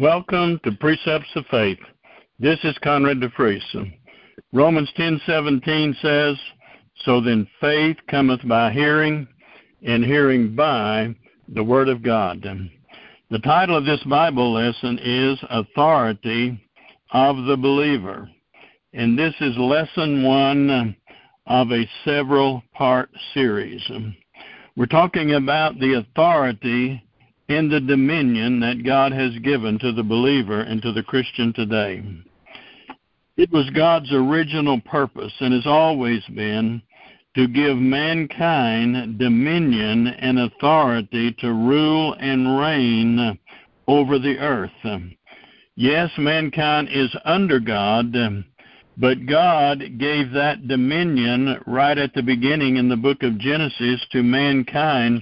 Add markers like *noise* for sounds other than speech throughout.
Welcome to Precepts of Faith. This is Conrad DeFries. Romans 10:17 says, "So then faith cometh by hearing, and hearing by the word of God." The title of this Bible lesson is Authority of the Believer. And this is lesson 1 of a several part series. We're talking about the authority in the dominion that God has given to the believer and to the Christian today. It was God's original purpose and has always been to give mankind dominion and authority to rule and reign over the earth. Yes, mankind is under God, but God gave that dominion right at the beginning in the book of Genesis to mankind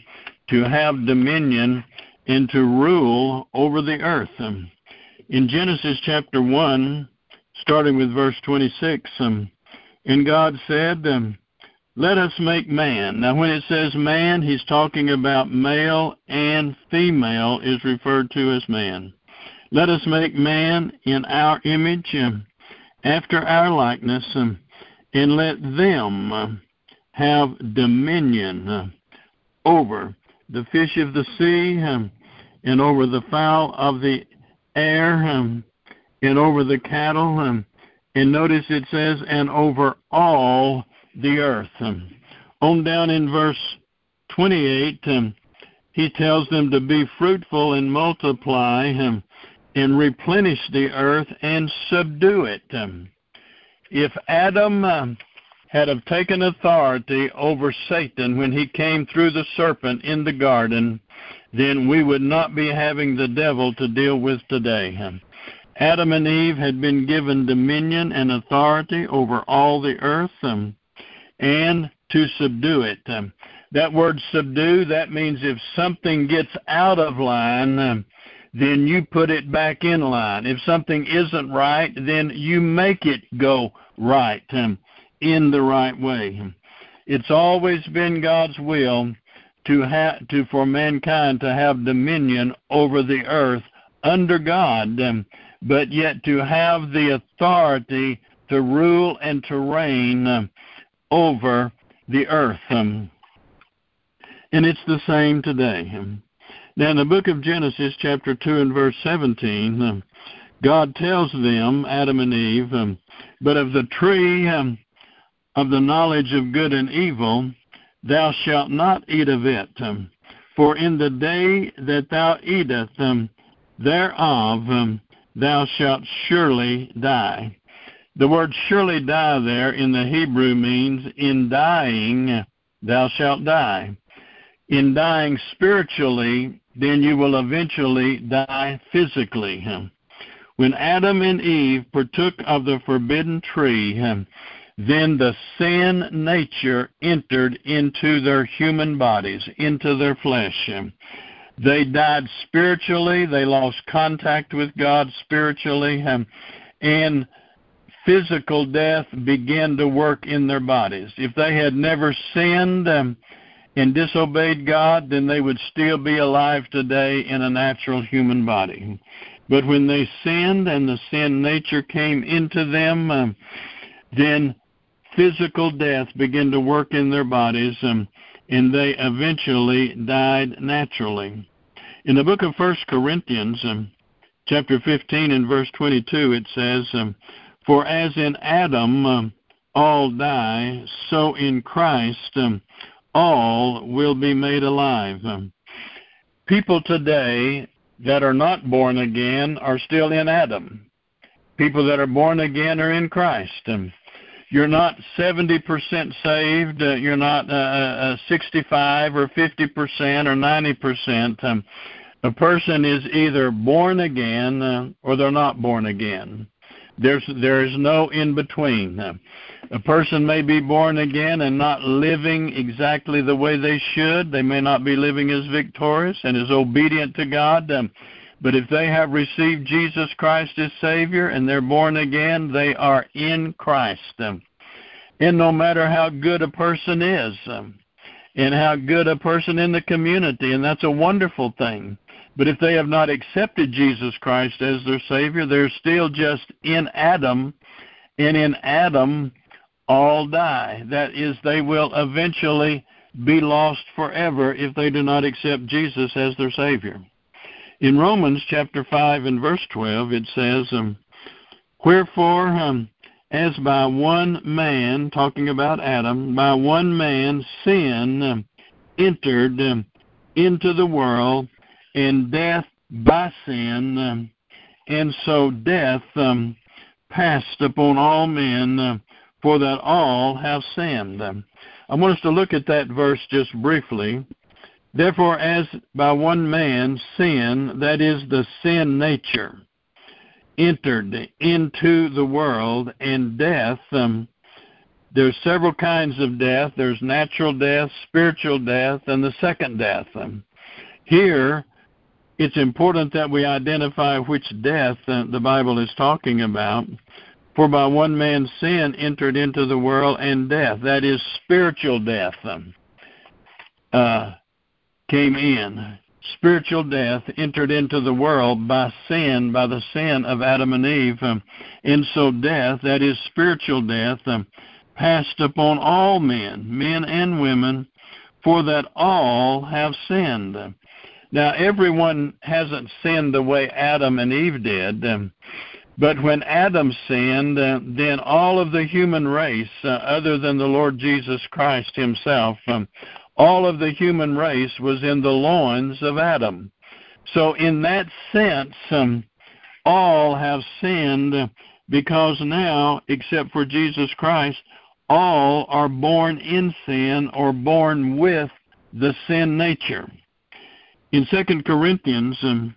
to have dominion and to rule over the earth. Um, in Genesis chapter 1, starting with verse 26, um, and God said, um, Let us make man. Now, when it says man, he's talking about male and female is referred to as man. Let us make man in our image, um, after our likeness, um, and let them uh, have dominion uh, over the fish of the sea, um, and over the fowl of the air, um, and over the cattle. Um, and notice it says, and over all the earth. Um, on down in verse 28, um, he tells them to be fruitful and multiply um, and replenish the earth and subdue it. Um, if Adam um, had taken authority over Satan when he came through the serpent in the garden, then we would not be having the devil to deal with today. Adam and Eve had been given dominion and authority over all the earth um, and to subdue it. Um, that word subdue, that means if something gets out of line, um, then you put it back in line. If something isn't right, then you make it go right. Um, in the right way. It's always been God's will to have to for mankind to have dominion over the earth under God, but yet to have the authority to rule and to reign over the earth. And it's the same today. Now, in the book of Genesis, chapter 2 and verse 17, um, God tells them, Adam and Eve, but of the tree of the knowledge of good and evil, thou shalt not eat of it. For in the day that thou eatest thereof, thou shalt surely die. The word surely die there in the Hebrew means in dying, thou shalt die. In dying spiritually, then you will eventually die physically. When Adam and Eve partook of the forbidden tree, then the sin nature entered into their human bodies, into their flesh. They died spiritually, they lost contact with God spiritually, and physical death began to work in their bodies. If they had never sinned um, and disobeyed God, then they would still be alive today in a natural human body. But when they sinned and the sin nature came into them, um, then physical death began to work in their bodies, um, and they eventually died naturally. In the book of First Corinthians, um, chapter 15 and verse 22, it says, um, For as in Adam um, all die, so in Christ um, all will be made alive. People today that are not born again are still in Adam. People that are born again are in Christ. You're not 70% saved, uh, you're not uh, uh, 65 or 50% or 90%. Um, a person is either born again uh, or they're not born again. There's there is no in between. Uh, a person may be born again and not living exactly the way they should. They may not be living as victorious and as obedient to God. Um, but if they have received Jesus Christ as Savior and they're born again, they are in Christ. Um, and no matter how good a person is, um, and how good a person in the community, and that's a wonderful thing. But if they have not accepted Jesus Christ as their Savior, they're still just in Adam, and in Adam all die. That is, they will eventually be lost forever if they do not accept Jesus as their Savior. In Romans chapter 5 and verse 12, it says, um, Wherefore, um, as by one man, talking about Adam, by one man sin um, entered um, into the world, and death by sin, um, and so death passed upon all men, for that all have sinned. I want us to look at that verse just briefly. Therefore, as by one man sin, that is the sin nature, entered into the world, and death, um, there's several kinds of death. There's natural death, spiritual death, and the second death. Um, here, it's important that we identify which death uh, the Bible is talking about. For by one man's sin entered into the world, and death, that is spiritual death, um, uh, came in. Spiritual death entered into the world by sin, by the sin of Adam and Eve. Um, and so death, that is spiritual death, um, passed upon all men, men and women, for that all have sinned. Now, everyone hasn't sinned the way Adam and Eve did. Um, but when Adam sinned, uh, then all of the human race, uh, other than the Lord Jesus Christ himself, all of the human race was in the loins of Adam. So, in that sense, um, all have sinned because now, except for Jesus Christ, all are born in sin or born with the sin nature. In 2 Corinthians um,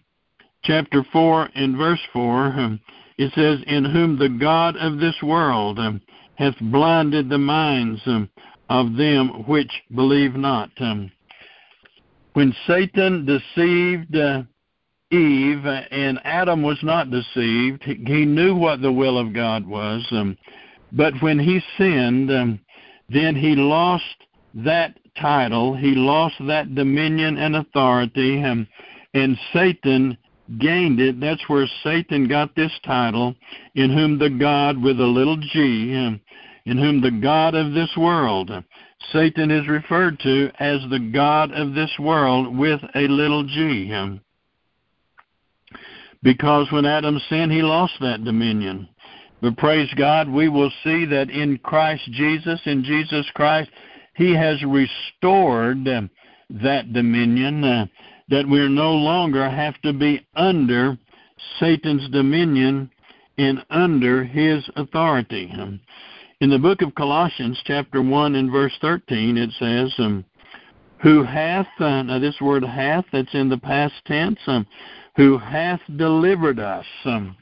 chapter 4 and verse 4, um, it says, In whom the God of this world um, hath blinded the minds um, of them which believe not. Um, when Satan deceived uh, Eve and Adam was not deceived, he knew what the will of God was. Um, but when he sinned, um, then he lost that title, he lost that dominion and authority, um, and Satan gained it. That's where Satan got this title, in whom the God with a little g, um, in whom the God of this world, Satan is referred to as the God of this world with a little g. Because when Adam sinned, he lost that dominion. But praise God, we will see that in Christ Jesus, in Jesus Christ, he has restored that dominion. Uh, that we no longer have to be under Satan's dominion and under his authority. In the book of Colossians, chapter 1 and verse 13, it says, um, Who hath, uh, now this word hath, that's in the past tense, um, who hath delivered us um,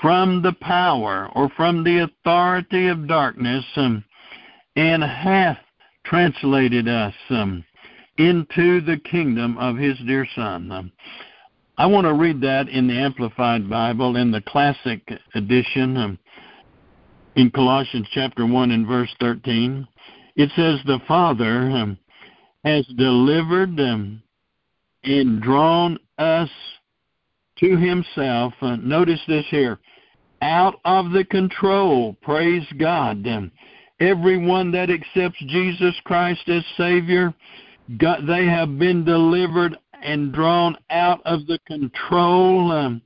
from the power or from the authority of darkness um, and hath translated us um, into the kingdom of his dear Son. Um, I want to read that in the Amplified Bible in the Classic Edition um, in Colossians chapter 1 and verse 13. It says, The Father um, has delivered and drawn us to himself. Uh, notice this here out of the control, praise God. Everyone that accepts Jesus Christ as Savior God, they have been delivered and drawn out of the control um,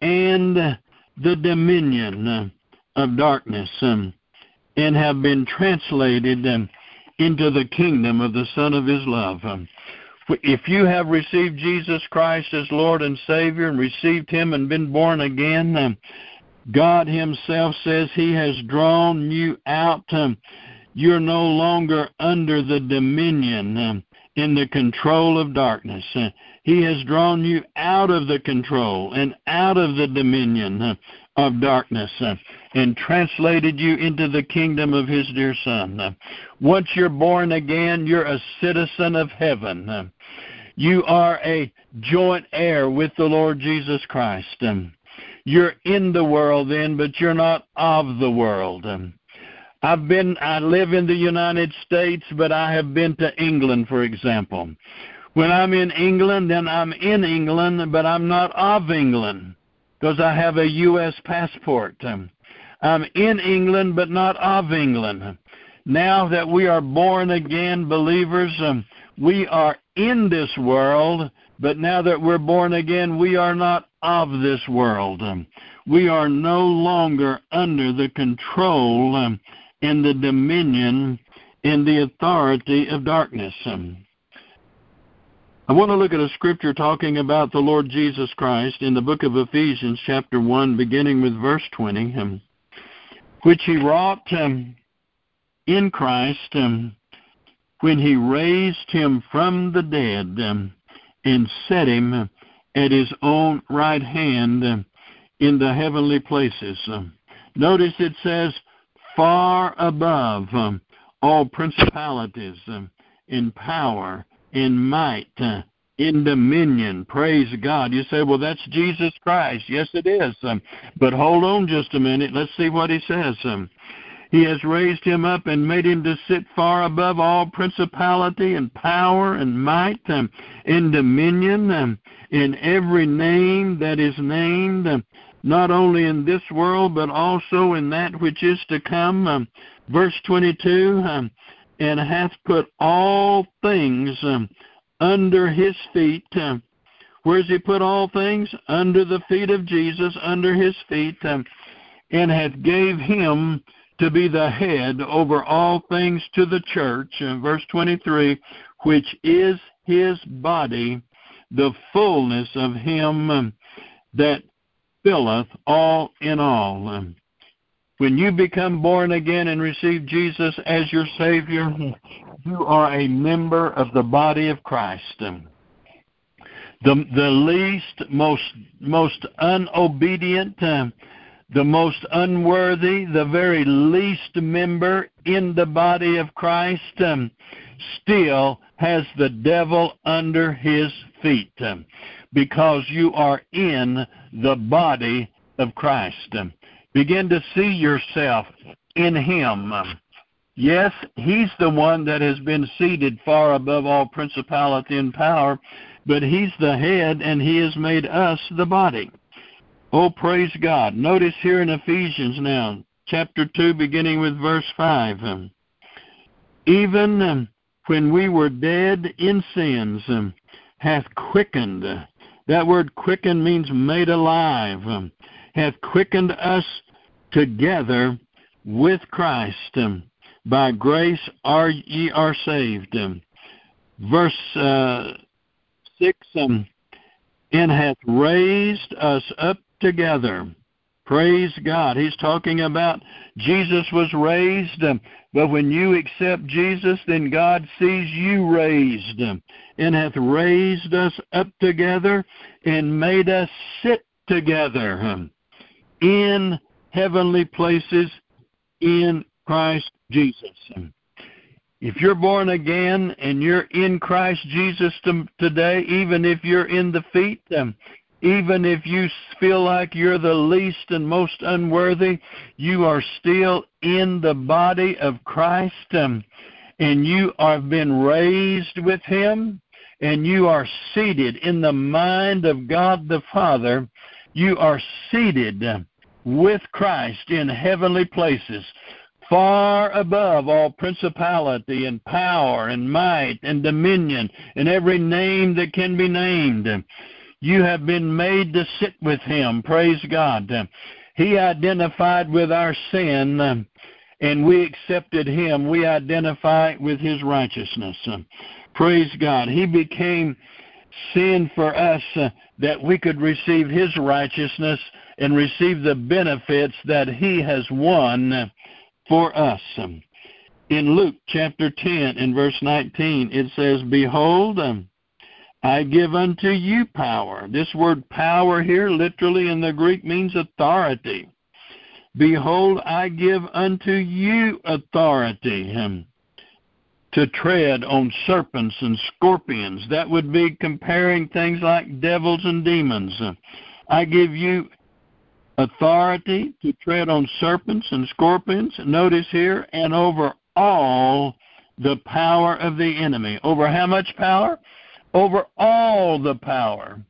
and the dominion uh, of darkness and have been translated um, into the kingdom of the Son of His love. Um, if you have received Jesus Christ as Lord and Savior and received Him and been born again, um, God Himself says He has drawn you out you're no longer under the dominion in the control of darkness. Uh, he has drawn you out of the control and out of the dominion uh, of darkness uh, and translated you into the kingdom of his dear Son. Once you're born again, you're a citizen of heaven. You are a joint heir with the Lord Jesus Christ. Um, you're in the world then, but you're not of the world. Um, I've been I live in the United States, but I have been to England, for example. When I'm in England, then I'm in England, but I'm not of England because I have a U.S. passport. I'm in England, but not of England. Now that we are born again believers, um, we are in this world, but now that we're born again, we are not of this world. Um, we are no longer under the control um, and the dominion and the authority of darkness. Um, I want to look at a scripture talking about the Lord Jesus Christ in the book of Ephesians, chapter 1, beginning with verse 20, um, which he wrought um, in Christ um, when he raised him from the dead um, and set him at his own right hand um, in the heavenly places. Um, notice it says, far above um, all principalities um, in power, in might, uh, in dominion. Praise God. You say, well, that's Jesus Christ. Yes, it is. Um, but hold on just a minute. Let's see what he says. Um, he has raised him up and made him to sit far above all principality and power and might um, and dominion um, in every name that is named, um, not only in this world, but also in that which is to come. Um, verse 22 um, and hath put all things um, under his feet. Um, where's he put all things? Under the feet of Jesus, under his feet, um, and hath gave him to be the head over all things to the church, in verse 23, which is his body, the fullness of him that filleth all in all. When you become born again and receive Jesus as your Savior, you are a member of the body of Christ. The, the least, most, most unobedient, uh, the most unworthy, the very least member in the body of Christ um, still has the devil under his feet um, because you are in the body of Christ. Begin to see yourself in him. Yes, he's the one that has been seated far above all principality and power, but he's the head and he has made us the body. Oh, praise God. Notice here in Ephesians now, chapter 2, beginning with verse 5. Um, even when we were dead in sins, hath quickened. That word quickened means made alive. Hath quickened us together with Christ. Um, by grace are ye are saved. Um, verse uh, 6 um, and hath raised us up together. Praise God. He's talking about Jesus was raised, but when you accept Jesus, then God sees you raised and hath raised us up together and made us sit together in heavenly places in Christ Jesus. If you're born again and you're in Christ Jesus today, even if you're in the feet, even if you feel like you're the least and most unworthy, you are still in the body of Christ um, and you have been raised with Him and you are seated in the mind of God the Father. You are seated with Christ in heavenly places far above all principality and power and might and dominion and every name that can be named. You have been made to sit with him. Praise God. He identified with our sin and we accepted him. We identify with his righteousness. Praise God. He became sin for us that we could receive his righteousness and receive the benefits that he has won for us. In Luke chapter 10 and verse 19, it says, Behold, I give unto you power. This word power here, literally in the Greek, means authority. Behold, I give unto you authority um, to tread on serpents and scorpions. That would be comparing things like devils and demons. I give you authority to tread on serpents and scorpions. Notice here, and over all the power of the enemy. Over how much power? over all the power.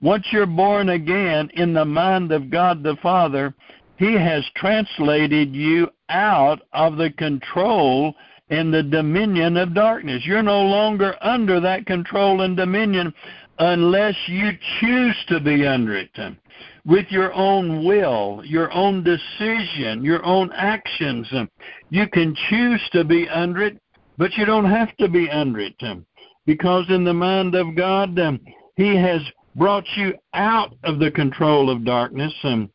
Once you're born again in the mind of God the Father, He has translated you out of the control and the dominion of darkness. You're no longer under that control and dominion unless you choose to be under it with your own will, your own decision, your own actions. You can choose to be under it, but you don't have to be under it because in the mind of God, He has brought you out of the control of darkness and,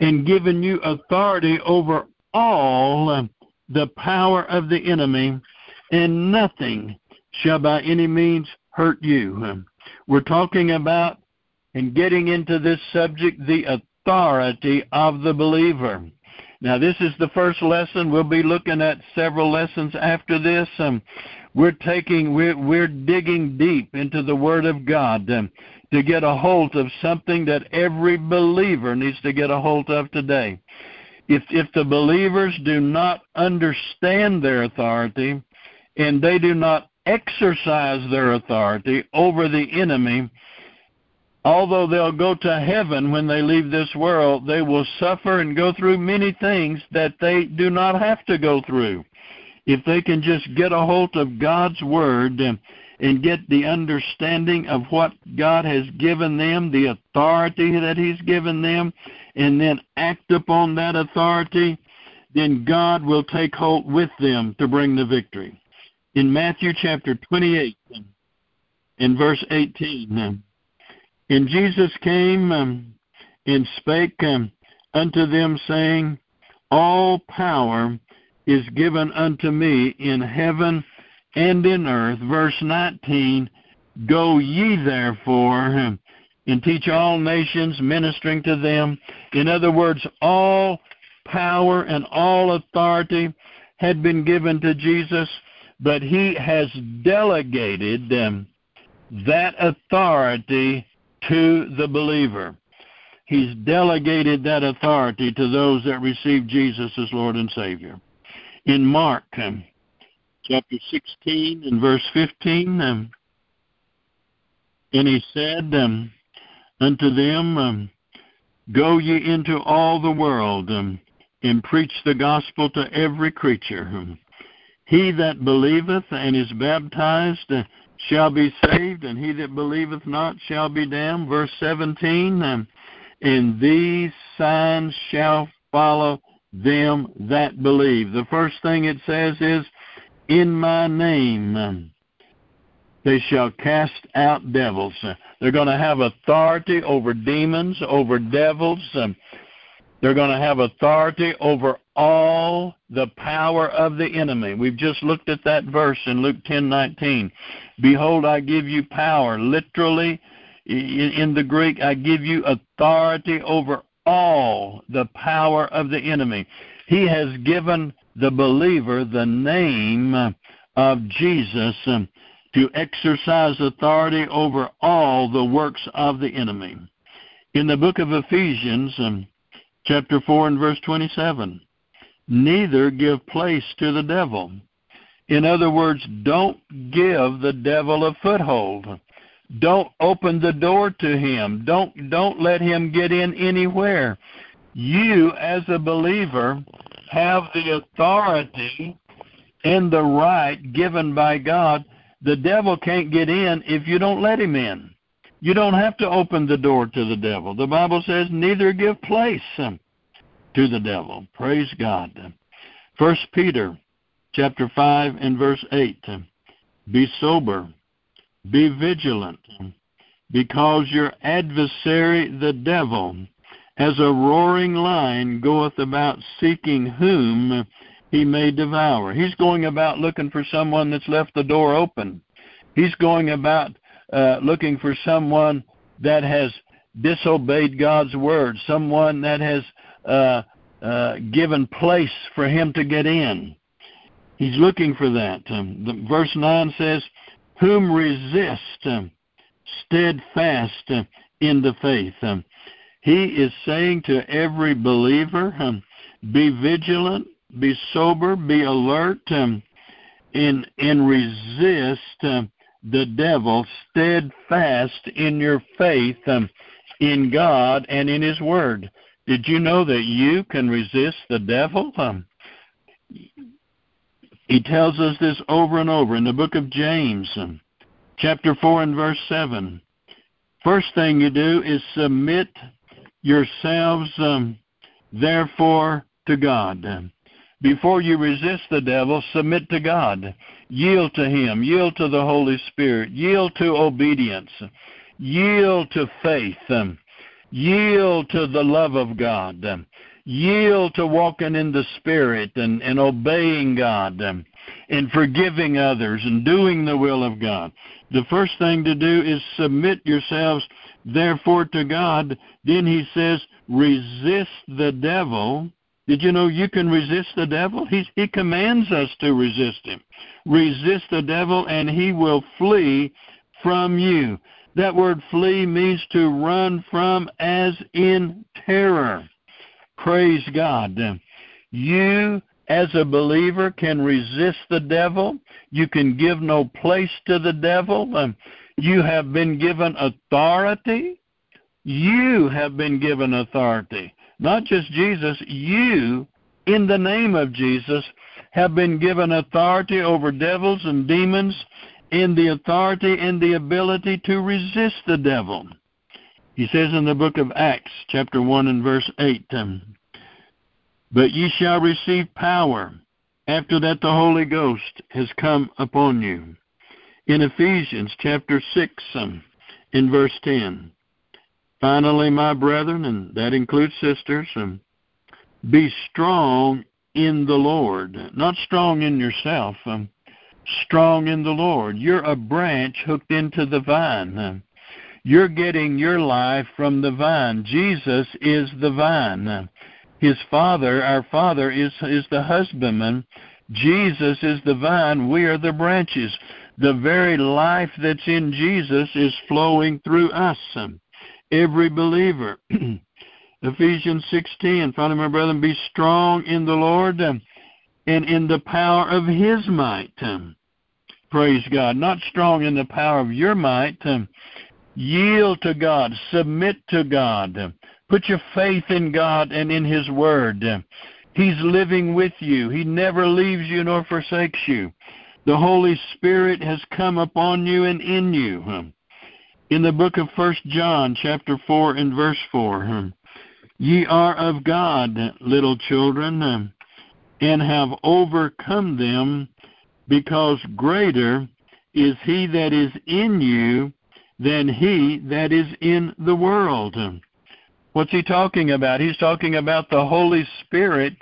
and given you authority over all um, the power of the enemy, and nothing shall by any means hurt you. We're talking about and getting into this subject the authority of the believer. Now, this is the first lesson. We'll be looking at several lessons after this. Um, we're taking, we're, we're digging deep into the Word of God um, to get a hold of something that every believer needs to get a hold of today. If if the believers do not understand their authority, and they do not exercise their authority over the enemy, although they'll go to heaven when they leave this world, they will suffer and go through many things that they do not have to go through. If they can just get a hold of God's Word and, get the understanding of what God has given them, the authority that He's given them, and then act upon that authority, then God will take hold with them to bring the victory. In Matthew chapter 28, in verse 18, and Jesus came um, and spake um, unto them, saying, All power is given unto me in heaven and in earth. Verse 19, Go ye therefore and teach all nations, ministering to them. In other words, all power and all authority had been given to Jesus, but he has delegated um, that authority to the believer. He's delegated that authority to those that receive Jesus as Lord and Savior. In Mark chapter 16 and verse 15, um, and he said um, unto them, um, Go ye into all the world um, and preach the gospel to every creature. He that believeth and is baptized uh, shall be saved, and he that believeth not shall be damned. Verse 17, um, and these signs shall follow them that believe. The first thing it says is, in my name they shall cast out devils. They're going to have authority over demons, over devils. They're going to have authority over all the power of the enemy. We've just looked at that verse in Luke 10:19. Behold, I give you power. Literally, in the Greek, I give you authority over all the power of the enemy. He has given the believer the name of Jesus to exercise authority over all the works of the enemy. In the book of Ephesians, um, chapter 4 and verse 27. Neither give place to the devil. In other words, don't give the devil a foothold. Don't open the door to him. Don't don't let him get in anywhere. You as a believer have the authority and the right given by God. The devil can't get in if you don't let him in. You don't have to open the door to the devil. The Bible says, neither give place to the devil. Praise God. First Peter chapter 5 and verse 8. Be sober, be vigilant, because your adversary the devil, as a roaring lion, goeth about seeking whom he may devour. He's going about looking for someone that's left the door open. He's going about uh, looking for someone that has disobeyed God's word, someone that has uh, uh, given place for him to get in. He's looking for that. Um, the, verse 9 says, Whom resist steadfast in the faith. Um, he is saying to every believer, um, be vigilant, be sober, be alert, um, and, and resist um, the devil steadfast in your faith um, in God and in His Word. Did you know that you can resist the devil? Um, he tells us this over and over in the book of James, um, chapter 4 and verse 7. First thing you do is submit yourselves, um, therefore, to God. Before you resist the devil, submit to God. Yield to Him. Yield to the Holy Spirit. Yield to obedience. Yield to faith. Um, yield to the love of God. Um, yield to walking in the Spirit and, and obeying God um, and forgiving others and doing the will of God. The first thing to do is submit yourselves, therefore, to God. Then He says, resist the devil did you know you can resist the devil? He, he commands us to resist him. Resist the devil, and he will flee from you. That word flee means to run from as in terror. Praise God. You, as a believer, can resist the devil. You can give no place to the devil. You have been given authority. You have been given authority. Not just Jesus, you, in the name of Jesus, have been given authority over devils and demons, in the authority and the ability to resist the devil. He says in the book of Acts, chapter 1 and verse 8, um, But ye shall receive power after that the Holy Ghost has come upon you. In Ephesians chapter 6, um, in verse 10, Finally, my brethren, and that includes sisters, um, be strong in the Lord. Not strong in yourself, um, strong in the Lord. You're a branch hooked into the vine. Um, you're getting your life from the vine. Jesus is the vine. His Father, our Father, is, is the husbandman. Jesus is the vine. We are the branches. The very life that's in Jesus is flowing through us every believer. *clears throat* Ephesians 16, finally, my brethren, be strong in the Lord um, and in the power of His might. Um, praise God. Not strong in the power of your might. Um, yield to God. Submit to God. Put your faith in God and in His Word. He's living with you. He never leaves you nor forsakes you. The Holy Spirit has come upon you and in you in the book of First John, chapter 4 and verse 4. Hmm, Ye are of God, little children, and have overcome them, because greater is he that is in you than he that is in the world. What's he talking about? He's talking about the Holy Spirit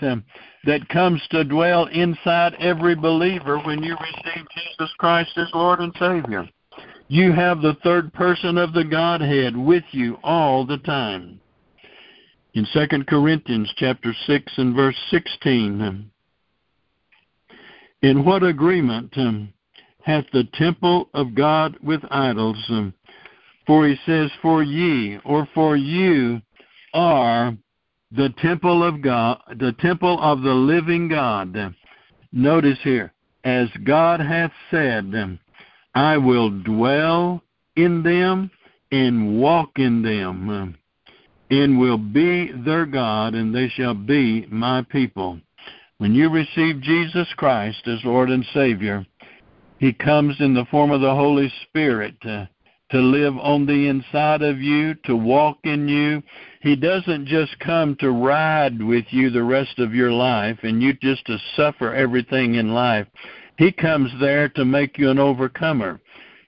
that comes to dwell inside every believer when you receive Jesus Christ as Lord and Savior. You have the third person of the Godhead with you all the time. In 2 Corinthians chapter 6 and verse 16, in what agreement um, hath the temple of God with idols? Um, for he says, For ye, or for you, are the temple of God, the temple of the living God. Notice here, as God hath said, I will dwell in them and walk in them, and will be their God, and they shall be my people. When you receive Jesus Christ as Lord and Savior, He comes in the form of the Holy Spirit to, live on the inside of you, to walk in you. He doesn't just come to ride with you the rest of your life and you just to suffer everything in life. He comes there to make you an overcomer.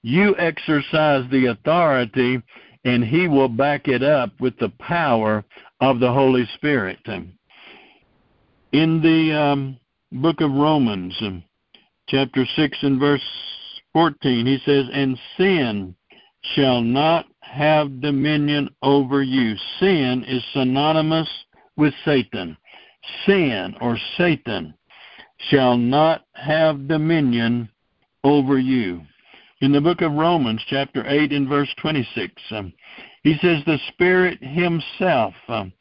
You exercise the authority, and He will back it up with the power of the Holy Spirit. In the um, book of Romans, um, chapter 6 and verse 14, he says, And sin shall not have dominion over you. Sin is synonymous with Satan. Sin or Satan shall not have dominion over you. In the book of Romans, chapter 8 and verse 26, um, he says, The Spirit Himself, um,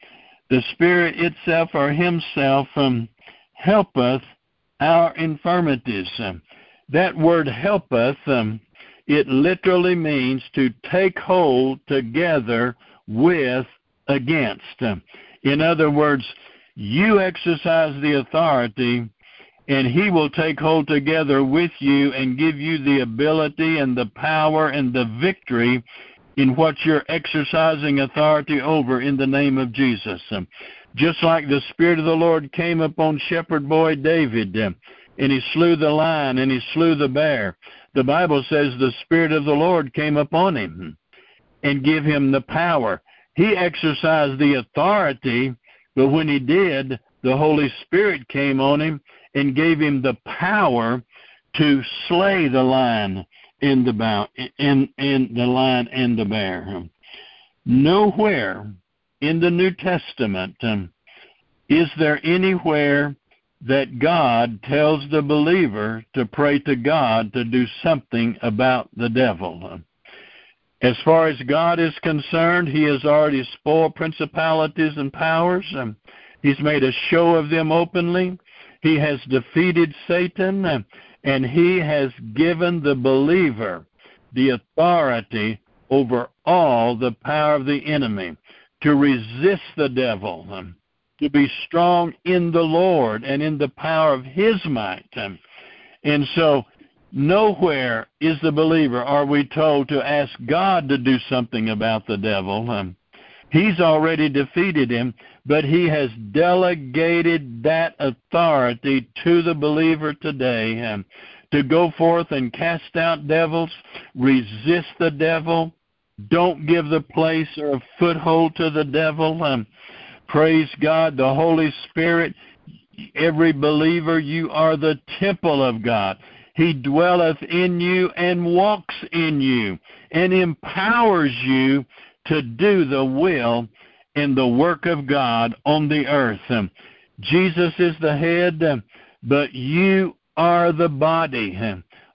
the Spirit itself or Himself, um, helpeth our infirmities. Um, that word helpeth um, it literally means to take hold together with against. In other words, you exercise the authority and he will take hold together with you and give you the ability and the power and the victory in what you're exercising authority over in the name of Jesus. Just like the Spirit of the Lord came upon shepherd boy David, and he slew the lion and he slew the bear. The Bible says the Spirit of the Lord came upon him and gave him the power. He exercised the authority, but when he did, the Holy Spirit came on him and gave him the power to slay the lion in the bow, in, in the lion and the bear. Nowhere in the New Testament um, is there anywhere that God tells the believer to pray to God to do something about the devil. As far as God is concerned, He has already spoiled principalities and powers. He's made a show of them openly. He has defeated Satan, and He has given the believer the authority over all the power of the enemy to resist the devil, to be strong in the Lord and in the power of His might. And so, nowhere is the believer, are we told, to ask God to do something about the devil. Um, he's already defeated him, but He has delegated that authority to the believer today um, to go forth and cast out devils, resist the devil, don't give the place or a foothold to the devil. Um, praise God, the Holy Spirit. Every believer, you are the temple of God. He dwelleth in you and walks in you and empowers you to do the will and the work of God on the earth. Jesus is the head, but you are the body.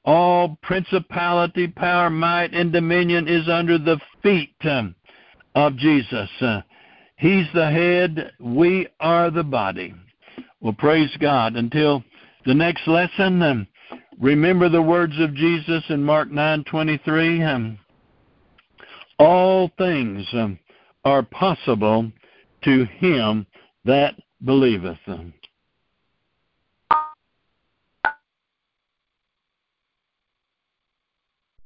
All principality, power, might, and dominion is under the feet of Jesus. He's the head, we are the body. Well, praise God. Until the next lesson, um, remember the words of Jesus in Mark 9:23. Um, all things um, are possible to him that believeth. Um,